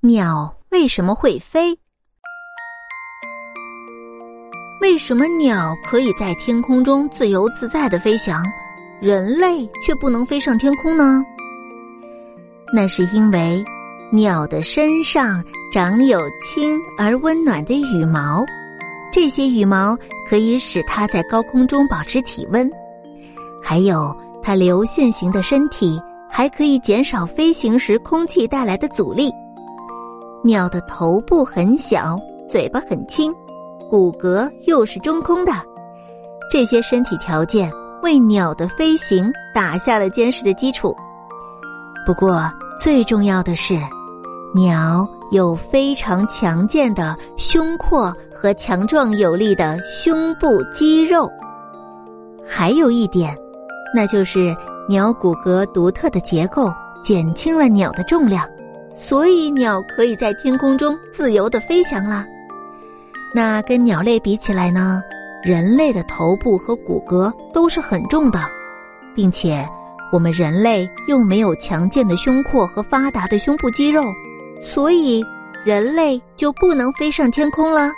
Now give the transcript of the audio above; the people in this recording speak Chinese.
鸟为什么会飞？为什么鸟可以在天空中自由自在的飞翔，人类却不能飞上天空呢？那是因为鸟的身上长有轻而温暖的羽毛，这些羽毛可以使它在高空中保持体温，还有它流线型的身体还可以减少飞行时空气带来的阻力。鸟的头部很小，嘴巴很轻，骨骼又是中空的，这些身体条件为鸟的飞行打下了坚实的基础。不过，最重要的是，鸟有非常强健的胸廓和强壮有力的胸部肌肉。还有一点，那就是鸟骨骼独特的结构减轻了鸟的重量。所以，鸟可以在天空中自由的飞翔了。那跟鸟类比起来呢？人类的头部和骨骼都是很重的，并且我们人类又没有强健的胸廓和发达的胸部肌肉，所以人类就不能飞上天空了。